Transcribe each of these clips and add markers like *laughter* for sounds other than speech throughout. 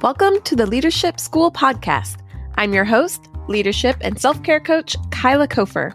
Welcome to the Leadership School podcast. I'm your host, leadership and self care coach, Kyla Kofer.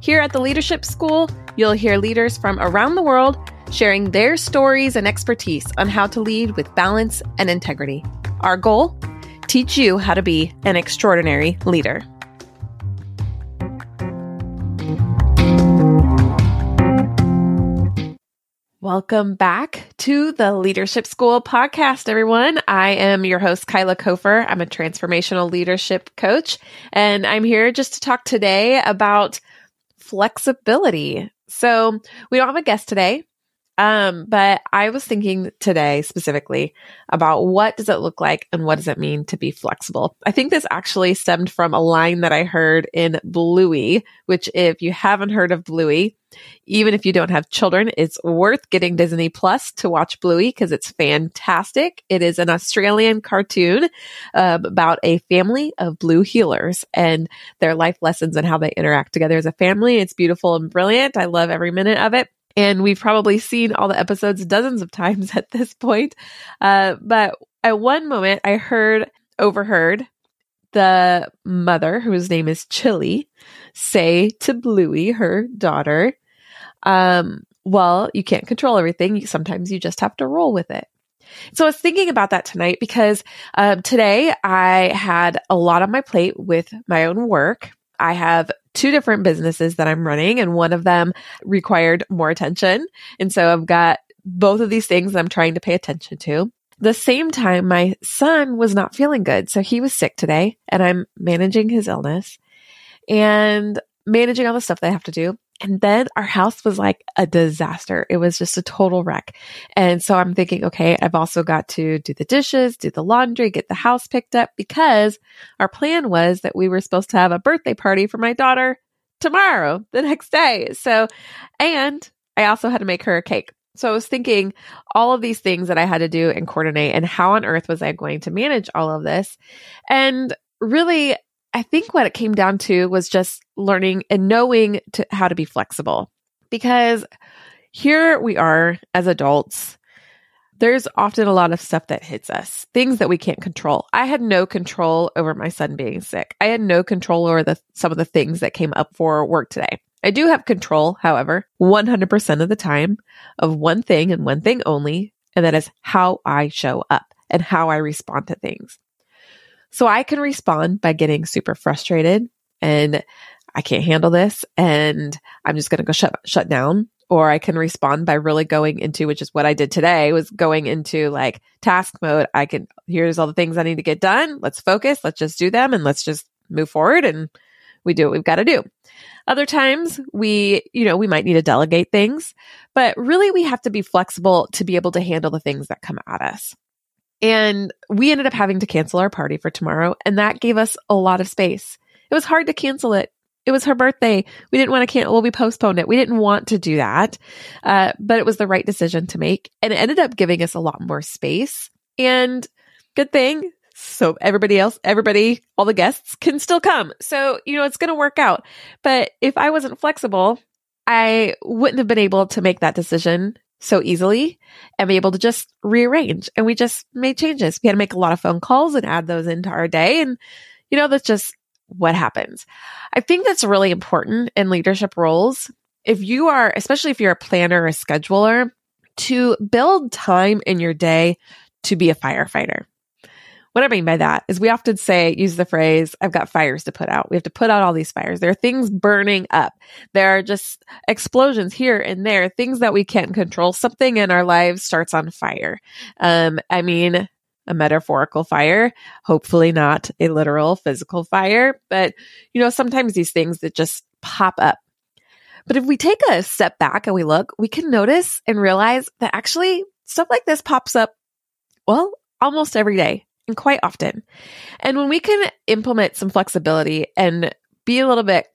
Here at the Leadership School, you'll hear leaders from around the world sharing their stories and expertise on how to lead with balance and integrity. Our goal? Teach you how to be an extraordinary leader. Welcome back to the Leadership School podcast, everyone. I am your host, Kyla Kofer. I'm a transformational leadership coach, and I'm here just to talk today about flexibility. So, we don't have a guest today. Um, but I was thinking today specifically about what does it look like and what does it mean to be flexible. I think this actually stemmed from a line that I heard in Bluey, which if you haven't heard of Bluey, even if you don't have children, it's worth getting Disney Plus to watch Bluey because it's fantastic. It is an Australian cartoon um, about a family of blue heelers and their life lessons and how they interact together as a family. It's beautiful and brilliant. I love every minute of it. And we've probably seen all the episodes dozens of times *laughs* at this point. Uh, but at one moment, I heard, overheard the mother, whose name is Chilli, say to Bluey, her daughter, um, well, you can't control everything. Sometimes you just have to roll with it. So I was thinking about that tonight because uh, today I had a lot on my plate with my own work. I have two different businesses that I'm running, and one of them required more attention. And so I've got both of these things I'm trying to pay attention to. The same time, my son was not feeling good. So he was sick today, and I'm managing his illness and managing all the stuff that I have to do. And then our house was like a disaster. It was just a total wreck. And so I'm thinking, okay, I've also got to do the dishes, do the laundry, get the house picked up because our plan was that we were supposed to have a birthday party for my daughter tomorrow, the next day. So, and I also had to make her a cake. So I was thinking all of these things that I had to do and coordinate and how on earth was I going to manage all of this? And really, I think what it came down to was just learning and knowing to, how to be flexible. Because here we are as adults, there's often a lot of stuff that hits us, things that we can't control. I had no control over my son being sick. I had no control over the, some of the things that came up for work today. I do have control, however, 100% of the time of one thing and one thing only, and that is how I show up and how I respond to things. So I can respond by getting super frustrated and I can't handle this and I'm just going to go shut shut down or I can respond by really going into which is what I did today was going into like task mode. I can here's all the things I need to get done. Let's focus, let's just do them and let's just move forward and we do what we've got to do. Other times we, you know, we might need to delegate things, but really we have to be flexible to be able to handle the things that come at us. And we ended up having to cancel our party for tomorrow. And that gave us a lot of space. It was hard to cancel it. It was her birthday. We didn't want to cancel. Well, we postponed it. We didn't want to do that. Uh, but it was the right decision to make. And it ended up giving us a lot more space. And good thing. So everybody else, everybody, all the guests can still come. So, you know, it's going to work out. But if I wasn't flexible, I wouldn't have been able to make that decision so easily and be able to just rearrange. And we just made changes. We had to make a lot of phone calls and add those into our day. And, you know, that's just what happens. I think that's really important in leadership roles. If you are, especially if you're a planner or a scheduler, to build time in your day to be a firefighter. What I mean by that is we often say, use the phrase, I've got fires to put out. We have to put out all these fires. There are things burning up. There are just explosions here and there, things that we can't control. Something in our lives starts on fire. Um, I mean, a metaphorical fire, hopefully not a literal physical fire, but you know, sometimes these things that just pop up. But if we take a step back and we look, we can notice and realize that actually stuff like this pops up, well, almost every day and quite often. And when we can implement some flexibility and be a little bit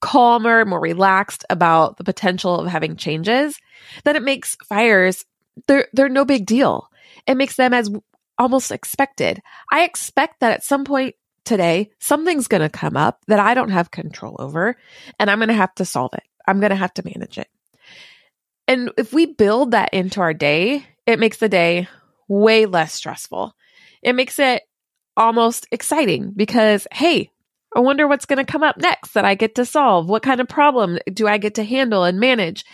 calmer, more relaxed about the potential of having changes, then it makes fires they're they're no big deal. It makes them as almost expected. I expect that at some point today something's going to come up that I don't have control over and I'm going to have to solve it. I'm going to have to manage it. And if we build that into our day, it makes the day way less stressful it makes it almost exciting because, hey, I wonder what's going to come up next that I get to solve. What kind of problem do I get to handle and manage?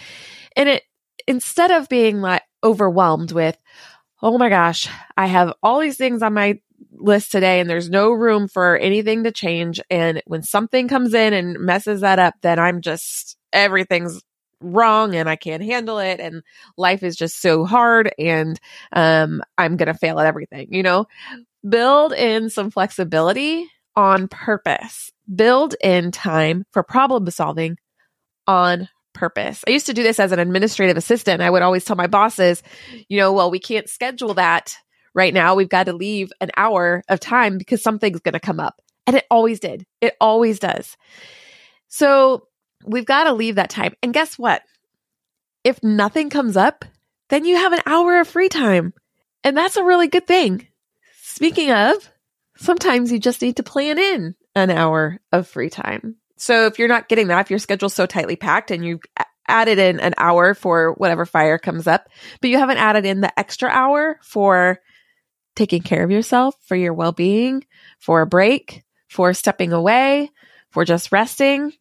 And it, instead of being like overwhelmed with, oh my gosh, I have all these things on my list today and there's no room for anything to change. And when something comes in and messes that up, then I'm just, everything's wrong and I can't handle it. And life is just so hard and um, I'm going to fail at everything, you know? Build in some flexibility on purpose. Build in time for problem solving on purpose. I used to do this as an administrative assistant. I would always tell my bosses, you know, well, we can't schedule that right now. We've got to leave an hour of time because something's going to come up. And it always did. It always does. So we've got to leave that time. And guess what? If nothing comes up, then you have an hour of free time. And that's a really good thing. Speaking of, sometimes you just need to plan in an hour of free time. So if you're not getting that, if your schedule's so tightly packed and you've added in an hour for whatever fire comes up, but you haven't added in the extra hour for taking care of yourself, for your well being, for a break, for stepping away, for just resting,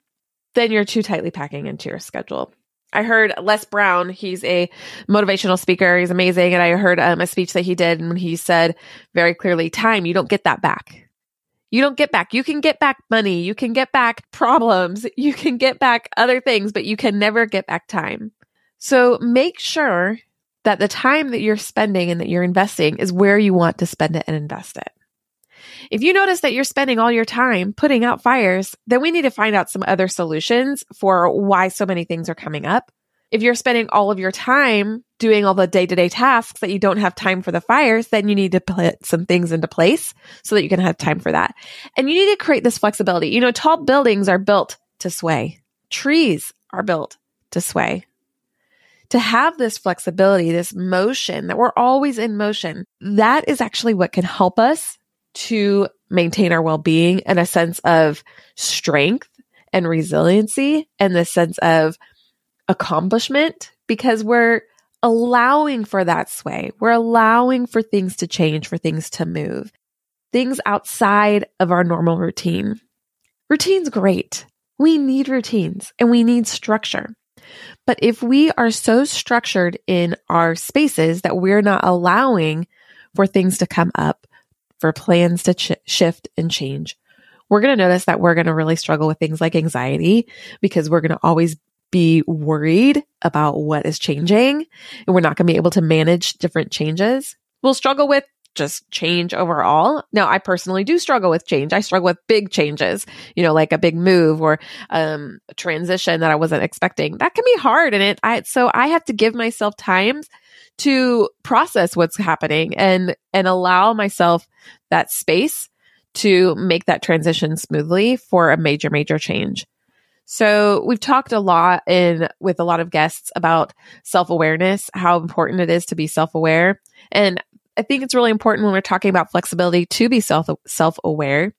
then you're too tightly packing into your schedule. I heard Les Brown, he's a motivational speaker. He's amazing. And I heard um, a speech that he did and he said very clearly, time, you don't get that back. You don't get back. You can get back money. You can get back problems. *laughs* You can get back other things, but you can never get back time. So make sure that the time that you're spending and that you're investing is where you want to spend it and invest it. If you notice that you're spending all your time putting out fires, then we need to find out some other solutions for why so many things are coming up. If you're spending all of your time doing all the day to day tasks that you don't have time for the fires, then you need to put some things into place so that you can have time for that. And you need to create this flexibility. You know, tall buildings are built to sway. Trees are built to sway. To have this flexibility, this motion that we're always in motion, that is actually what can help us to maintain our well being and a sense of strength and resiliency and the sense of accomplishment because we're allowing for that sway. We're allowing for things to change, for things to move, things outside of our normal routine. Routine's great. We need routines and we need structure. But if we are so structured in our spaces that we're not allowing for things to come up, for plans to ch- shift and change, we're going to notice that we're going to really struggle with things like anxiety because we're going to always be worried about what is changing and we're not going to be able to manage different changes. We'll struggle with just change overall. Now, I personally do struggle with change. I struggle with big changes, you know, like a big move or um, a transition that I wasn't expecting. That can be hard, and it. I so I have to give myself times to process what's happening and and allow myself that space to make that transition smoothly for a major major change. So we've talked a lot in with a lot of guests about self-awareness, how important it is to be self-aware. And I think it's really important when we're talking about flexibility to be self self-aware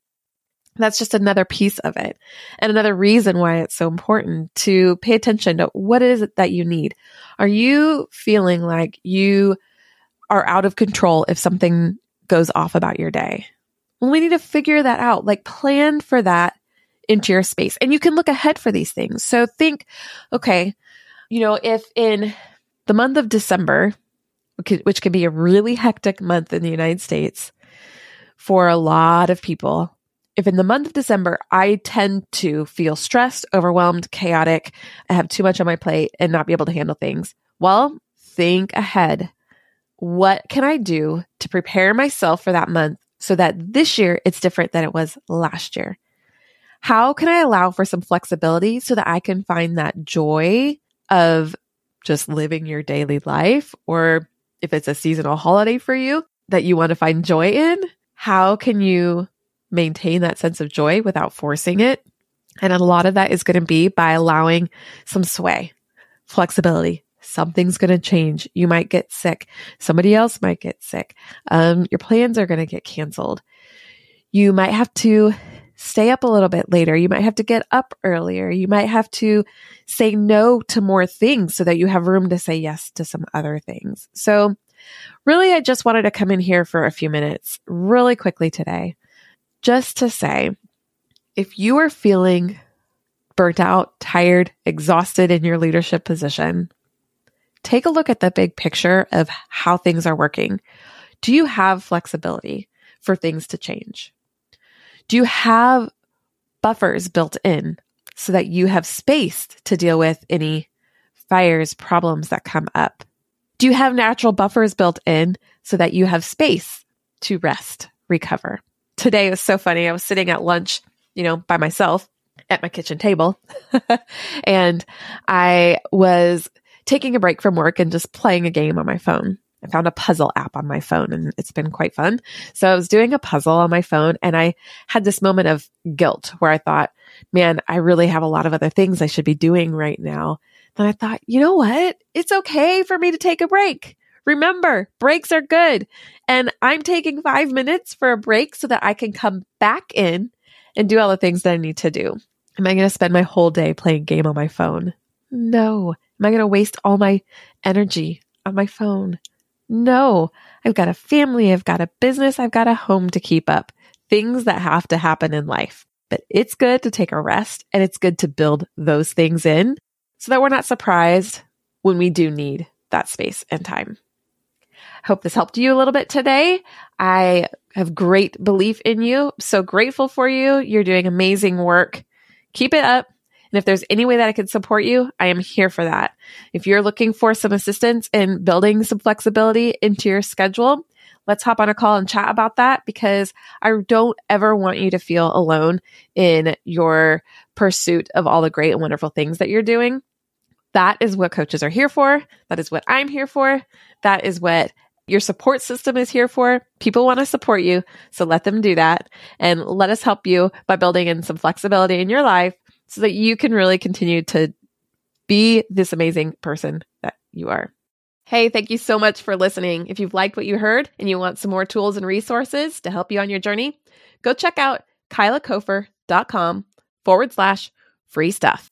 that's just another piece of it. And another reason why it's so important to pay attention to what is it that you need. Are you feeling like you are out of control if something goes off about your day? Well, we need to figure that out, like plan for that into your space. And you can look ahead for these things. So think, okay, you know, if in the month of December, which can be a really hectic month in the United States for a lot of people, if in the month of December I tend to feel stressed, overwhelmed, chaotic, I have too much on my plate and not be able to handle things, well, think ahead. What can I do to prepare myself for that month so that this year it's different than it was last year? How can I allow for some flexibility so that I can find that joy of just living your daily life? Or if it's a seasonal holiday for you that you want to find joy in, how can you maintain that sense of joy without forcing it. And a lot of that is going to be by allowing some sway, flexibility. Something's going to change. You might get sick. Somebody else might get sick. Um, your plans are going to get canceled. You might have to stay up a little bit later. You might have to get up earlier. You might have to say no to more things so that you have room to say yes to some other things. So really, I just wanted to come in here for a few minutes really quickly today, just to say if you are feeling burnt out, tired, exhausted in your leadership position, take a look at the big picture of how things are working. Do you have flexibility for things to change? Do you have buffers built in so that you have space to deal with any fires, problems that come up? Do you have natural buffers built in so that you have space to rest, recover? Today was so funny. I was sitting at lunch, you know, by myself at my kitchen table *laughs* and I was taking a break from work and just playing a game on my phone. I found a puzzle app on my phone and it's been quite fun. So I was doing a puzzle on my phone and I had this moment of guilt where I thought, man, I really have a lot of other things I should be doing right now. Then I thought, you know what? It's okay for me to take a break. Remember, breaks are good. And I'm taking five minutes for a break so that I can come back in and do all the things that I need to do. Am I going to spend my whole day playing game on my phone? No. Am I going to waste all my energy on my phone? No. I've got a family, I've got a business, I've got a home to keep up. Things that have to happen in life. But it's good to take a rest and it's good to build those things in so that we're not surprised when we do need that space and time. Hope this helped you a little bit today. I have great belief in you. So grateful for you. You're doing amazing work. Keep it up. And if there's any way that I can support you, I am here for that. If you're looking for some assistance in building some flexibility into your schedule, let's hop on a call and chat about that because I don't ever want you to feel alone in your pursuit of all the great and wonderful things that you're doing. That is what coaches are here for. That is what I'm here for. That is what your support system is here for. People want to support you, so let them do that. And let us help you by building in some flexibility in your life so that you can really continue to be this amazing person that you are. Hey, thank you so much for listening. If you've liked what you heard and you want some more tools and resources to help you on your journey, go check out kylakofer.com forward slash free stuff.